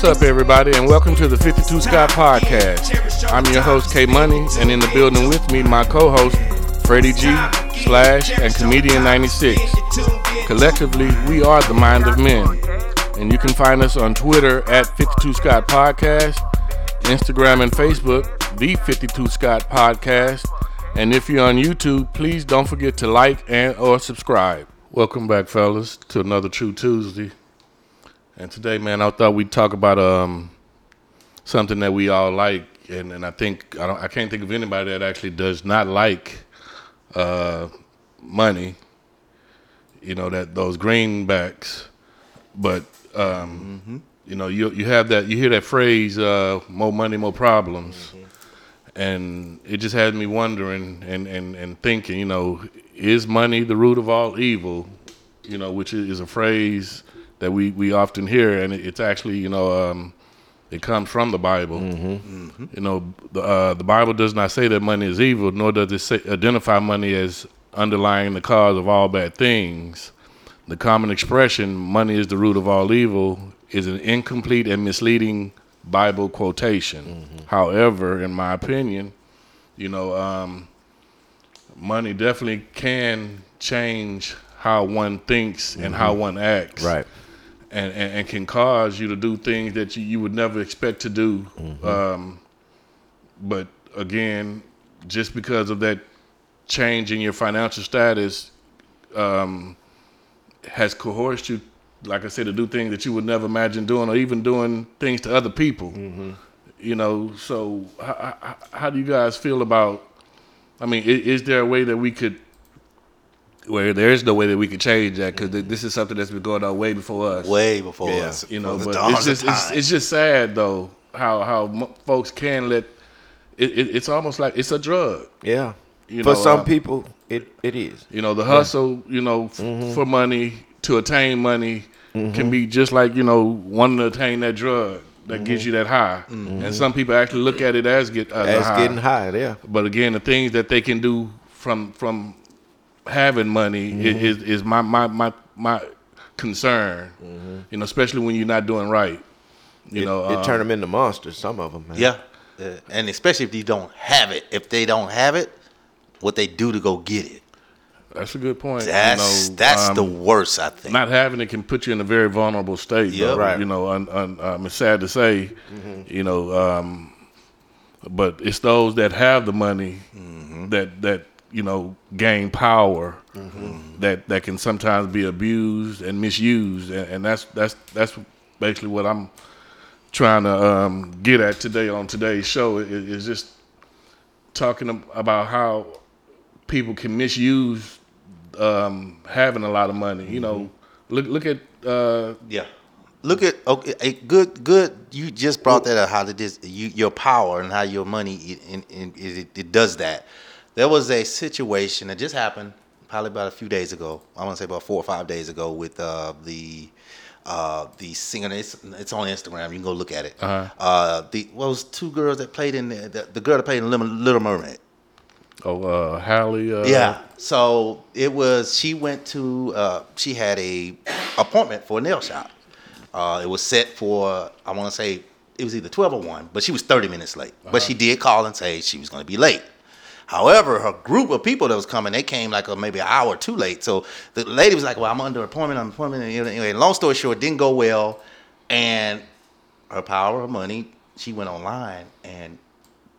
What's up, everybody, and welcome to the 52 Scott Podcast. I'm your host, K Money, and in the building with me, my co host, Freddie G, Slash, and Comedian 96. Collectively, we are the Mind of Men. And you can find us on Twitter at 52 Scott Podcast, Instagram and Facebook, The 52 Scott Podcast. And if you're on YouTube, please don't forget to like and or subscribe. Welcome back, fellas, to another True Tuesday. And today, man, I thought we'd talk about um something that we all like, and, and I think I don't I can't think of anybody that actually does not like uh money. You know that those greenbacks, but um, you know you you have that you hear that phrase uh, "more money, more problems," and it just had me wondering and, and, and thinking. You know, is money the root of all evil? You know, which is a phrase that we, we often hear, and it, it's actually you know um, it comes from the Bible. You know, the uh, the Bible does not say that money is evil, nor does it say, identify money as underlying the cause of all bad things. The common expression, money is the root of all evil, is an incomplete and misleading Bible quotation. However, in my opinion, you know, um, money definitely can change how one thinks and how one acts Right. And, and, and can cause you to do things that you, you would never expect to do. Um, but again, just because of that change in your financial status um, has coerced you, like I said, to do things that you would never imagine doing, or even doing things to other people. You know, so how, how, how do you guys feel about? I mean, is, is there a way that we could? Where there is no way that we can change that because this is something that's been going on way before us way before Yeah. us. you know. from the But it's just it's, it's just sad though how how mo- folks can let it, it. It's almost like it's a drug. Yeah. You For know, some uh, people, it, it is. You know, the hustle. You know, f- Mm-hmm. for money to attain money can be just like you know wanting to attain that drug that gives you that high. And some people actually look at it as get as, As high. getting high, yeah. But again, the things that they can do from from having money i- is is my my my my concern. You know, especially when you're not doing right. You it, know, it uh, turn them into monsters. Some of them, man. yeah, Uh, and especially if you don't have it. If they don't have it, what they do to go get it. that's a good point. you That's know, that's um, the worst. I think. not having it can put you in a very vulnerable state. Yeah. Right. You know, un, un, um, it's sad to say. You know, um, but it's those that have the money that that you know gain power that that can sometimes be abused and misused, and, and that's that's that's basically what I'm trying to um, get at today on today's show. Is, is just talking about how people can misuse um, having a lot of money. You know, look look at uh, Yeah. Look at okay, a good good. You just brought that up. How did this you, your power and how your money it, it, it, it, it does that. There was a situation that just happened probably about a few days ago. I want to say about four or five days ago with uh, the uh, the singer. It's, it's on Instagram. You can go look at it. Uh-huh. Uh, the what was two girls that played in the, the, the girl that played in Little, Mermaid. oh uh, Halle. Uh, Yeah. So it was. She went to. Uh, she had a appointment for a nail shop. Uh, it was set for. I want to say it was either twelve or one, but she was thirty minutes late. But she did call and say she was going to be late. However, her group of people that was coming, they came like a, maybe an hour too late. So the lady was like, "Well, I'm under appointment. I'm appointment." And anyway, long story short, didn't go well, and her power of money, she went online and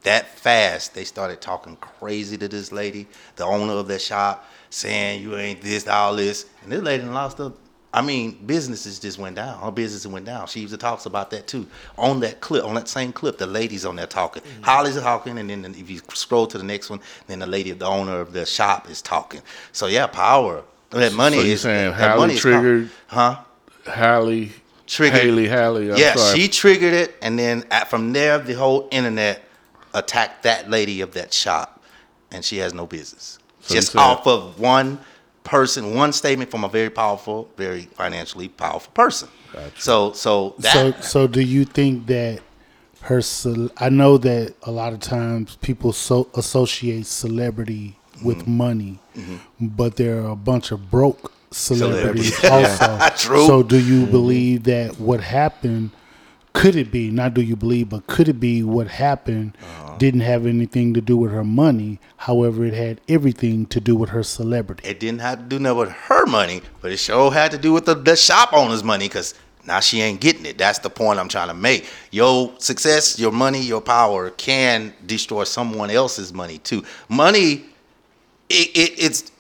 that fast they started talking crazy to this lady, the owner of that shop, saying you ain't this, all this, and this lady lost her. I mean, businesses just went down. Her business went down. She even talks about that too. On that clip, on that same clip, the ladies on there talking. Mm-hmm. Holly's talking, and then if you scroll to the next one, then the lady, the owner of the shop, is talking. So yeah, power. That money So you is saying that Halle money is triggered- huh? Halle triggered. Haley Haley. I'm yeah, sorry. she triggered it, and then at, from there, the whole internet attacked that lady of that shop, and she has no business. So Just off of one person, one statement from a very powerful, very financially powerful person. So, so that So, so do you think that her? cel- I know that a lot of times people so associate celebrity with Mm-hmm. money, but there are a bunch of broke celebrities Celebrities. also. True. So, do you Mm-hmm. believe that what happened? Could it be? Not do you believe, but could it be what happened Uh-huh. didn't have anything to do with her money? However, it had everything to do with her celebrity. it didn't have to do nothing with her money, but it sure had to do with the, the shop owner's money because now she ain't getting it. That's the point I'm trying to make. Your success, your money, your power can destroy someone else's money too. Money, it, it it's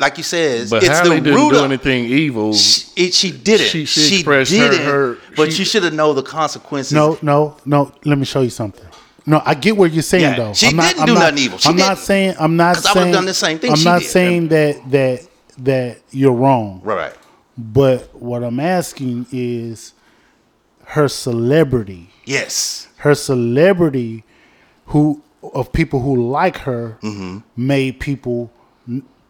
like you said, but it's Haley the didn't root do of, anything evil. She, it, she did it. She- She, she expressed her- did it, her- but she- you should have known the consequences. No, no, no. Let me show you something. No, I get what you're saying Yeah, though. she I'm not, didn't I'm do not, nothing evil. She I'm not didn't. saying. I'm not 'Cause I would've saying. done the same thing I'm she not did. saying that that that you're wrong. right. But what I'm asking is her celebrity, Yes. her celebrity, who of people who like her, Mm-hmm. made people n-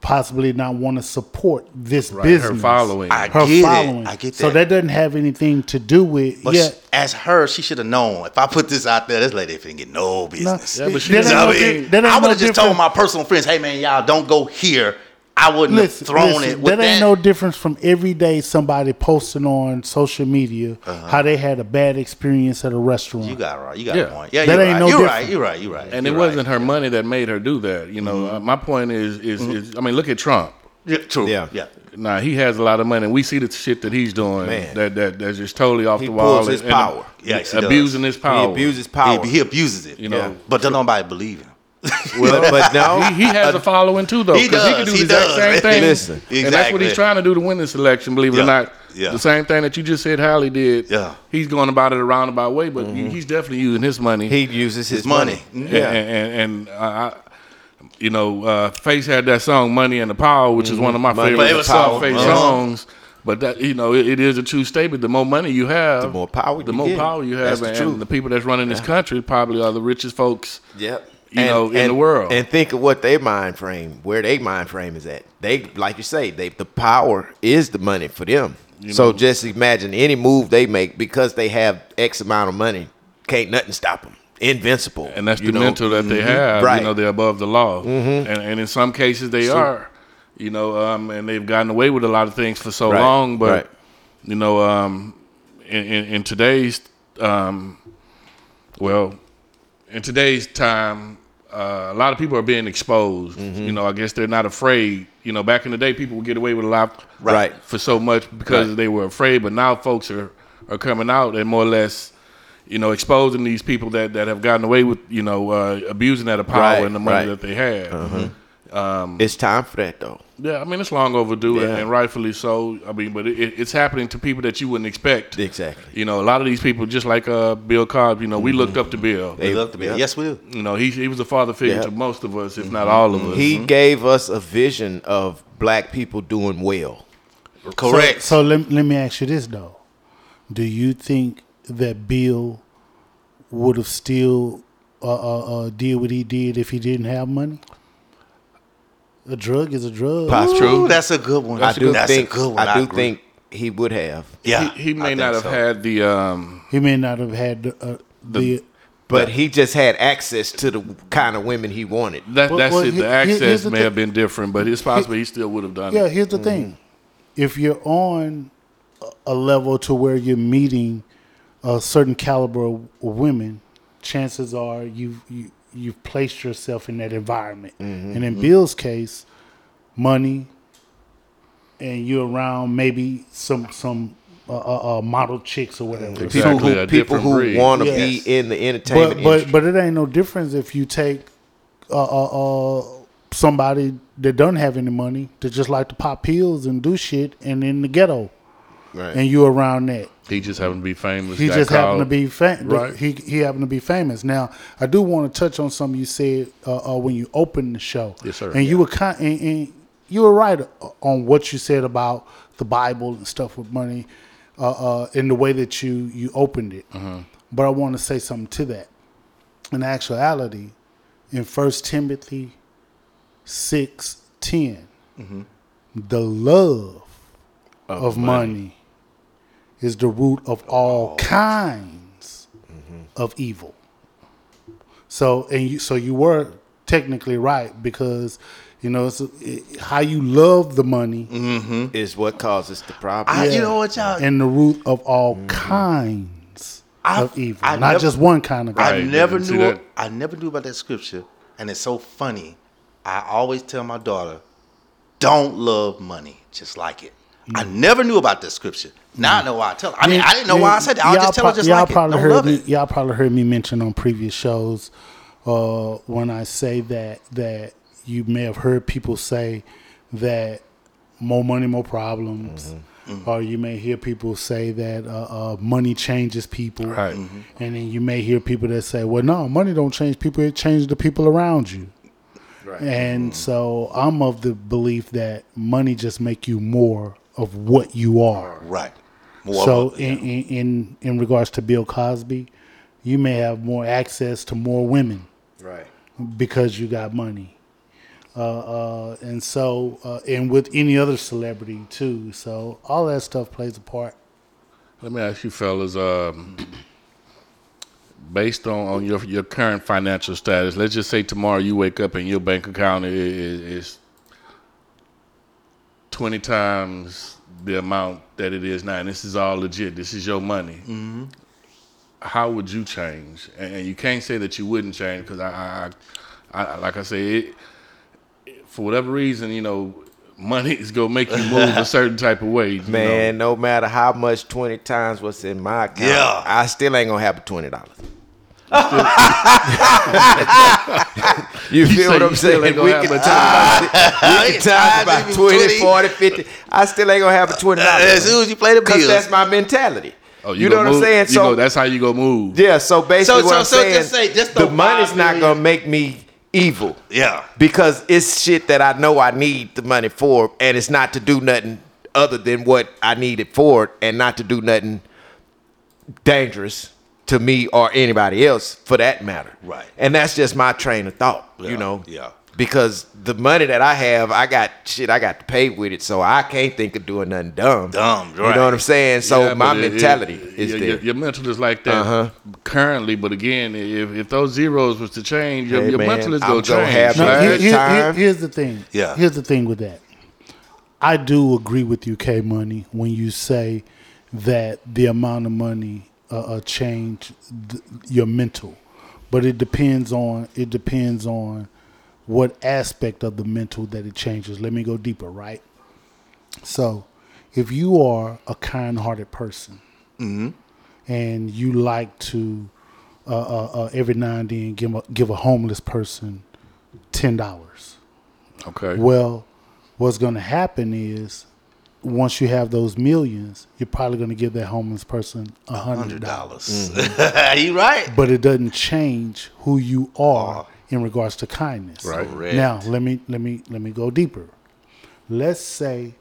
possibly not want to support this Right, business. her following. I Her get following. it. I get that. So that doesn't have anything to do with. But yeah, sh- as her, she should have known. If I put this out there, this lady finna get no business. Yeah, but she that didn't ain't I, no know di- mean, I would no have just told my personal friends, "Hey man, y'all don't go here." I wouldn't Listen, have thrown listen, it. With that ain't no difference from every day somebody posting on social media how they had a bad experience at a restaurant. Uh-huh. You got it right. You got Yeah. a point. Yeah, That you're ain't right. no you're different. right. You're right. You're right. and you're it wasn't right. her money that made her do that. You know, uh, my point is, is, is, I mean, look at Trump. Yeah, true. Yeah. Yeah. Nah, he has a lot of money, and we see the shit that he's doing Man. that that that's just totally off He the wall. pulls his and- and power. Yes, he abusing does. his power. He abuses power. He, he abuses it. You know, Yeah. but don't nobody believe him. but, but no, he, he has a following too, though. He 'cause he can does, do he the exact does, same thing. Listen. and that's what he's trying to do to win this election. Believe it Yeah. or not, Yeah. the same thing that you just said, Halle did. Yeah. he's going about it a roundabout way, but he- he's definitely using his money. he uses his, His money. money. and, and, and uh, I, you know, uh, Face had that song "Money and the Power," which is one of my Money favorite and the soft Power. Face Uh-huh. songs. But that you know, it, it is a true statement. The more money you have, The more power the you more get. power you have, That's the and, and the people that's running this country probably are the richest folks. Yep. You know, in the world. And think of what their mind frame, where their mind frame is at. They, like you say, they the power is the money for them. so just imagine any move they make because they have X amount of money, can't nothing stop them. Invincible. and that's the know? mental that they Mhm. have. Right. You know, they're above the law, and, and in some cases they are. You know, um, and they've gotten away with a lot of things for so Right, long. But right. you know, um, in, in, in today's, um, well, in today's time, uh, a lot of people are being exposed. Mm-hmm. You know, I guess they're not afraid. You know, back in the day, people would get away with a lot Right. for so much because Right. they were afraid. But now folks are, are coming out and more or less, you know, exposing these people that, that have gotten away with, you know, uh, abusing that of power Right, and the money right. that they had. It's time for that though. Yeah, I mean, it's long overdue and, Yeah. and rightfully so. I mean, but it, it- it's happening to people that you wouldn't expect. Exactly. You know, a lot of these people, just like uh, Bill Cosby, you know, we looked up to Bill. They love to be. yeah. Yes, we do. You know, he he was a father figure Yeah. to most of us, if not all of us. He gave us a vision of black people doing well. Correct. So, so let, let me ask you this though: Do you think that Bill would have still uh, uh, uh, did what he did if he didn't have money? A drug is a drug. Poss- Ooh, that's a good one. I do that's think a good one. I do agree. think he would have. Yeah, he, he may I not have so. had the um, he may not have had the, uh, the But he just had access to the kind of women he wanted. that. Well, that's well, it. The here- access the may thi- have been different, but it's possible he still would have done Yeah, it. Yeah, here's the thing. If you're on a- a level to where you're meeting a certain caliber of women, chances are you've you, you've placed yourself in that environment. And in Bill's case, money, and you're around maybe some some uh, uh, uh, model chicks or whatever. Exactly. People who people who want to Yes. be in the entertainment But but industry. but it ain't no difference if you take uh, uh, uh, somebody that doesn't have any money that just like to pop pills and do shit and in the ghetto Right. and you around that. He just happened to be famous. He got just happened to be fam- Right. He he happened to be famous. Now I do want to touch on something you said uh, uh, when you opened the show. Yes, sir. And you were kind and, and you were right on what you said about the Bible and stuff with money. uh, uh, in the way that you you opened it. But I want to say something to that. In actuality, in First Timothy six the love of, money. Is the root of all kinds mm-hmm. of evil. So and you, so you were technically right because you know it's it, how you love the money mm-hmm. Is what causes the problem. I, you know what, y'all? and the root of all mm-hmm. kinds I- of evil, I not never- just one kind of I Right, evil. never knew. that? I never knew about that scripture, and it's so funny. I always tell my daughter, "Don't love money, just like it." I never knew about this scripture. Now I know why I tell her. I mean, I didn't know why I said that. I'll just tell her pro- just y'all like it. probably Don't heard love me, it. Y'all probably heard me mention on previous shows uh, when I say that that you may have heard people say that more money, more problems. Mm-hmm. Or you may hear people say that uh, uh, money changes people, Right. Mm-hmm. and then you may hear people that say, "Well, no, money don't change people; it changes the people around you." Right. And so I'm of the belief that money just make you more of what you are. Right. More So of a- in, in in in regards to Bill Cosby, you may have more access to more women Right. because you got money. Uh, uh, and so, uh, and with any other celebrity too. So all that stuff plays a part. Let me ask you, fellas. Um, based on, on your your current financial status, let's just say tomorrow you wake up and your bank account is, is, is twenty times the amount that it is now, and this is all legit. This is your money. Mm-hmm. How would you change? And, and you can't say that you wouldn't change because I, I, I, like I say, it, for whatever reason, you know, money is gonna make you move a certain type of way. you know. Man, no matter how much twenty times what's in my account, Yeah. I still ain't gonna have a twenty dollars. You feel say what I'm saying? We can talk about, we can talk about 20, 20. 40, 50. I still ain't gonna have a twenty dollars. as soon as you play the Because bills. that's my mentality. Oh, you, know gonna what I'm saying? So go, that's how you go move. yeah, so basically So- what so- I'm so saying, just say- just the money's not million. gonna make me evil yeah. because it's shit that I know I need the money for, and it's not to do nothing other than what I need it for, and not to do nothing dangerous to me or anybody else for that matter. Right. And that's just my train of thought, Yeah, you know. yeah. Because the money that I have, I got shit I got to pay with it, so I can't think of doing nothing dumb. Dumb, You know what I'm saying? So Yeah, my but it- mentality it- is your, there. Your, your mental is like that Uh-huh. currently, but again, if, if those zeros was to change, your, Hey, your man, mental is gonna gonna change. have Now, Last right? here- here- here- here's the thing. Yeah. Here's the thing with that. I do agree with you, K Money, when you say that the amount of money uh, change th- your mental, but it depends on it depends on what aspect of the mental that it changes. Let me go deeper, right? So, if you are a kind-hearted person and you like to uh, uh, uh, every now and then give a, give a homeless person ten dollars. Okay. Well, what's going to happen is once you have those millions, you're probably going to give that homeless person a hundred dollars. dollars. you right. But it doesn't change who you are in regards to kindness. Right. Correct. Now, let me let me let me go deeper. Let's say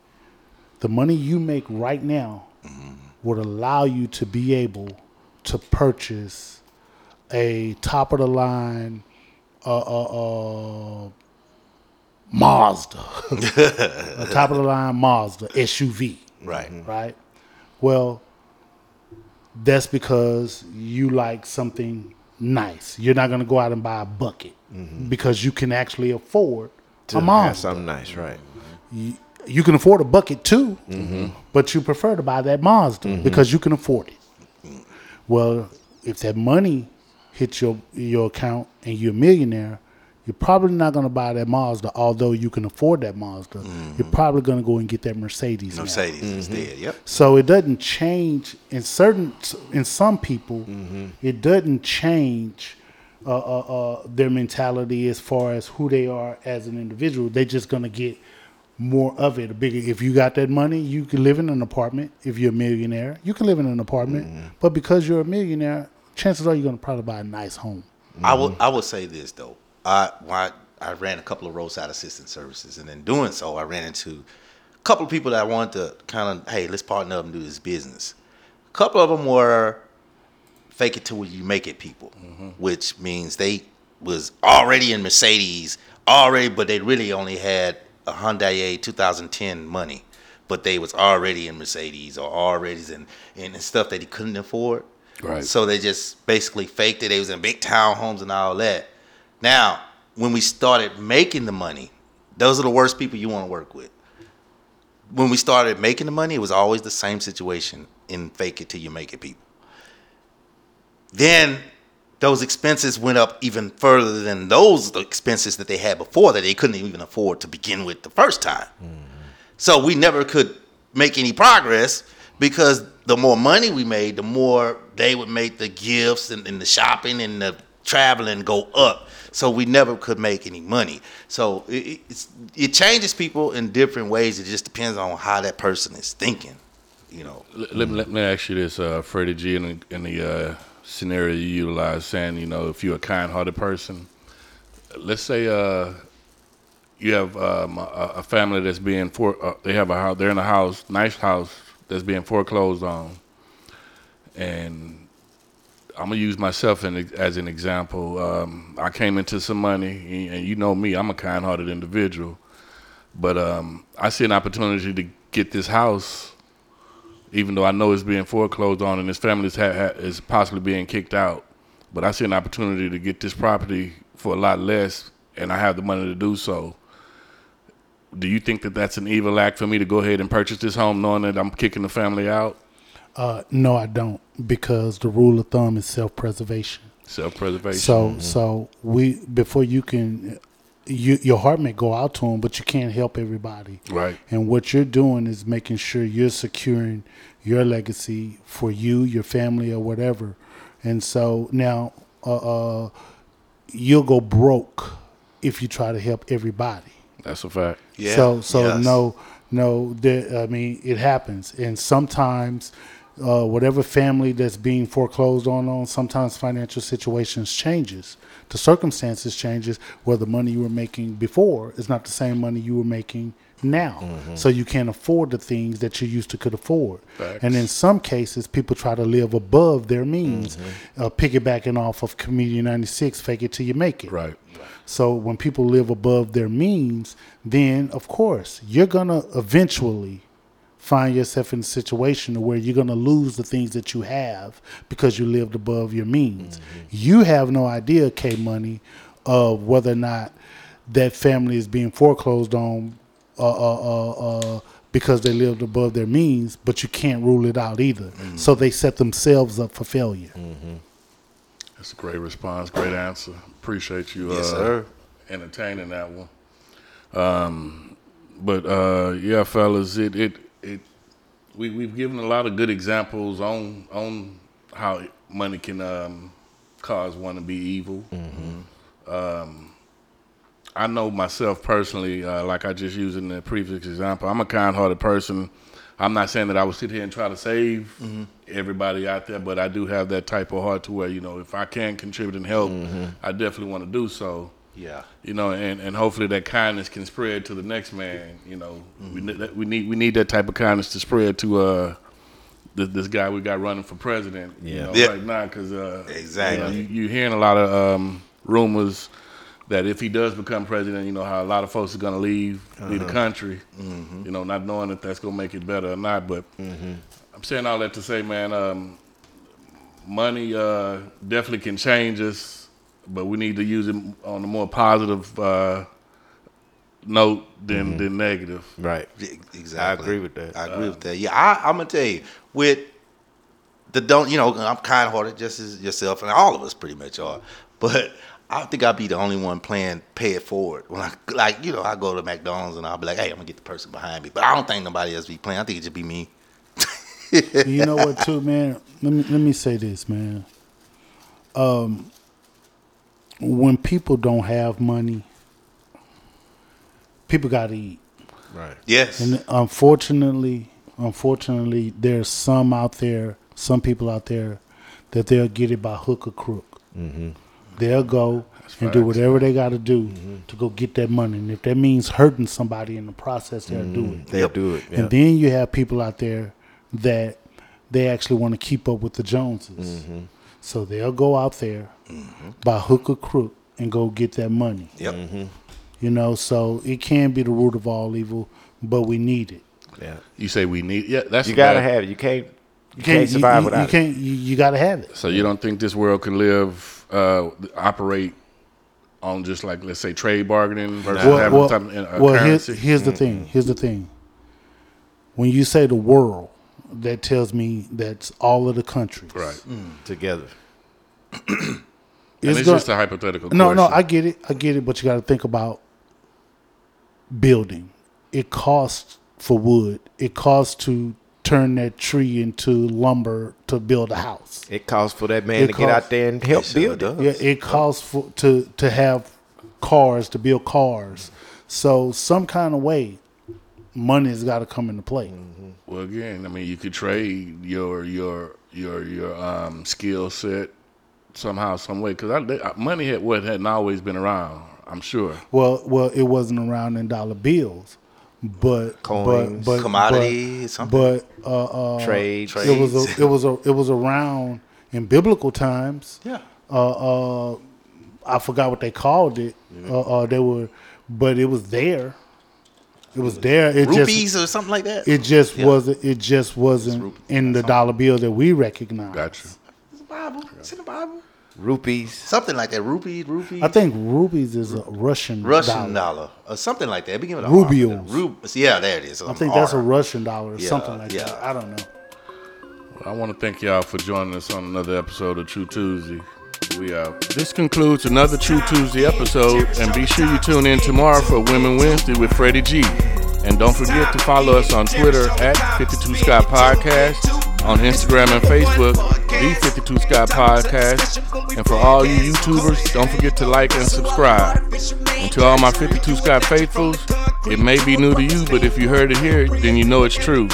the money you make right now would allow you to be able to purchase a top of the line uh, uh, uh, Mazda, a top of the line Mazda SUV Right. Mm-hmm. right? Well, that's because you like something nice. You're not going to go out and buy a bucket mm-hmm. because you can actually afford to a have Mazda. something nice, right? You can afford a bucket too, mm-hmm. but you prefer to buy that Mazda because you can afford it. Well, if that money hits your your account and you're a millionaire, you're probably not going to buy that Mazda, although you can afford that Mazda. You're probably going to go and get that Mercedes. now. Mercedes instead. Yep. So it doesn't change in certain in some people. It doesn't change uh, uh, uh, their mentality as far as who they are as an individual. They're just gonna get more of it. A bigger. If you got that money, you can live in an apartment. If you're a millionaire, you can live in an apartment. But because you're a millionaire, chances are you're gonna probably buy a nice home. I will. I will say this though. I I, I ran a couple of roadside assistance services, and in doing so, I ran into a couple of people that I wanted to kind of, hey, let's partner up and do this business. A couple of them were fake it till you make it people, mm-hmm. which means they was already in Mercedes already, but they really only had a Hyundai 2010 money, but they was already in Mercedes or already in, in stuff that he couldn't afford. Right. So they just basically faked it. They was in big townhomes and all that. Now, when we started making the money, those are the worst people you want to work with. When we started making the money, it was always the same situation in fake it till you make it people. Then those expenses went up even further than those expenses that they had before that they couldn't even afford to begin with the first time. Mm-hmm. So we never could make any progress because the more money we made, the more they would make the gifts and, and the shopping and the traveling go up. So we never could make any money. So it, it- changes people in different ways. It just depends on how that person is thinking. You know, Let, let, me- let me ask you this, uh, Freddie G, in the, in the uh, scenario you utilize, saying, you know, if you're a kind-hearted person, let's say uh, you have um, a, a family that's being for, uh, they have a house, they're in a house, nice house that's being foreclosed on, and I'm gonna use myself in, as an example. Um, I came into some money, and you know me, I'm a kind-hearted individual, but um, I see an opportunity to get this house even though I know it's being foreclosed on and his family ha- is possibly being kicked out. But I see an opportunity to get this property for a lot less, and I have the money to do so. Do you think that that's an evil act for me to go ahead and purchase this home, knowing that I'm kicking the family out? Uh, no, I don't, because the rule of thumb is self-preservation. Self-preservation. So, so we before you can, you, your heart may go out to them, but you can't help everybody. Right. And what you're doing is making sure you're securing your legacy for you, your family, or whatever. And so now, uh, uh, you'll go broke if you try to help everybody. that's a fact. Yeah. So so Yes. no no there, I mean it happens and sometimes uh, whatever family that's being foreclosed on on sometimes financial situations changes. The circumstances changes where the money you were making before is not the same money you were making now. So you can't afford the things that you used to could afford. Facts. And in some cases people try to live above their means, uh, piggybacking off of Comedian 96 fake it till you make it. Right. So when people live above their means, then of course you're gonna eventually find yourself in a situation where you're gonna lose the things that you have because you lived above your means. You have no idea, K Money, of whether or not that family is being foreclosed on uh, uh, uh, uh, because they lived above their means, but you can't rule it out either. So they set themselves up for failure. That's a great response. Great answer. Appreciate you Yes, uh, sir. entertaining that one. Um, but uh, yeah, fellas, it it it we we've given a lot of good examples on on how money can um, cause one to be evil. Um, I know myself personally, uh, like I just used in the previous example, I'm a kind-hearted person. I'm not saying that I would sit here and try to save everybody out there, but I do have that type of heart to where you know if I can contribute and help, I definitely want to do so yeah. you know, and, and hopefully that kindness can spread to the next man. You know, we need that, we need we need that type of kindness to spread to uh this, this guy we got running for president. You Yeah. know, Yeah. right now because uh, Exactly. you, know, you, you're hearing a lot of um, rumors that if he does become president, you know how a lot of folks are gonna leave leave the country. You know, not knowing if that's gonna make it better or not. But I'm saying all that to say, man, um, money uh, definitely can change us, but we need to use it on a more positive uh, note than than negative. Right. Exactly. I agree with that. I agree with that. Yeah, I, I'm gonna tell you with the don't. You know, I'm kind hearted, just as yourself, and all of us pretty much are. But I think I'll be the only one playing pay it forward. When I like, you know, I go to McDonald's and I'll be like, hey, I'm gonna get the person behind me. But I don't think nobody else be playing. I think it should be me. you know what too man let me let me say this man um when people don't have money people got to eat Right. Yes. and unfortunately unfortunately there's some out there some people out there that they'll get it by hook or crook mm-hmm. they'll go and do facts. whatever they got to do mm-hmm. to go get that money and if that means hurting somebody in the process they'll do mm-hmm. it They'll do it. Yeah. and then you have people out there that they actually want to keep up with the Joneses. So they'll go out there by hook or crook and go get that money. Yep. You know, so it can be the root of all evil, but we need it. Yeah. You say we need yeah. That's You gotta bad. have it. You can't. You, You can't, survive you, without you it. can't. You, you got to have it. So you don't think this world can live, uh, operate on just like let's say trade bargaining versus Well, having well, some uh, well here's, currency? here's the thing. Here's the thing. When you say the world, that tells me that's all of the countries. right. Mm. together. And It's it's gonna- just a hypothetical. No, no. I get it. I get it. But you got to think about building. It costs for wood. It costs to turn that tree into lumber to build a house. It costs for that man It to get out there and help sure build it. Yeah, it costs for to to have cars to build cars. So some kind of way, money's got to come into play. Well, again, I mean, you could trade your your your your um, skill set somehow, some way, because money had what hadn't always been around. I'm sure. Well, well, it wasn't around in dollar bills, but Coins. but, but Commodity, but, something. But uh, uh, Trade. it was a, it was a, it was around in biblical times. Yeah. Uh, uh, I forgot what they called it. Uh, uh, they were, but it was there. It was there. It Rupees just or something like that. it just Yeah. wasn't. It just wasn't in the dollar bill that we recognize. Gotcha. It's the Bible. It's in the Bible. Rupees. Something like that. Rupees, rupees. I think rupees is a Russian Russian dollar. dollar. or something like that. Begin with a Rubles. Yeah, there it is. I think that's a Russian dollar or Yeah, something like yeah. that. I don't know. I want to thank y'all for joining us on another episode of True Tuesday. We out. This concludes another True Tuesday episode, and be sure you tune in tomorrow for Women Wednesday with Freddie G. And don't forget to follow us on Twitter at 52 Sky Podcast, on Instagram and Facebook, the 52 Sky Podcast. And for all you YouTubers, don't forget to like and subscribe. And to all my 52 Sky faithfuls, it may be new to you, but if you heard it here, then you know it's true.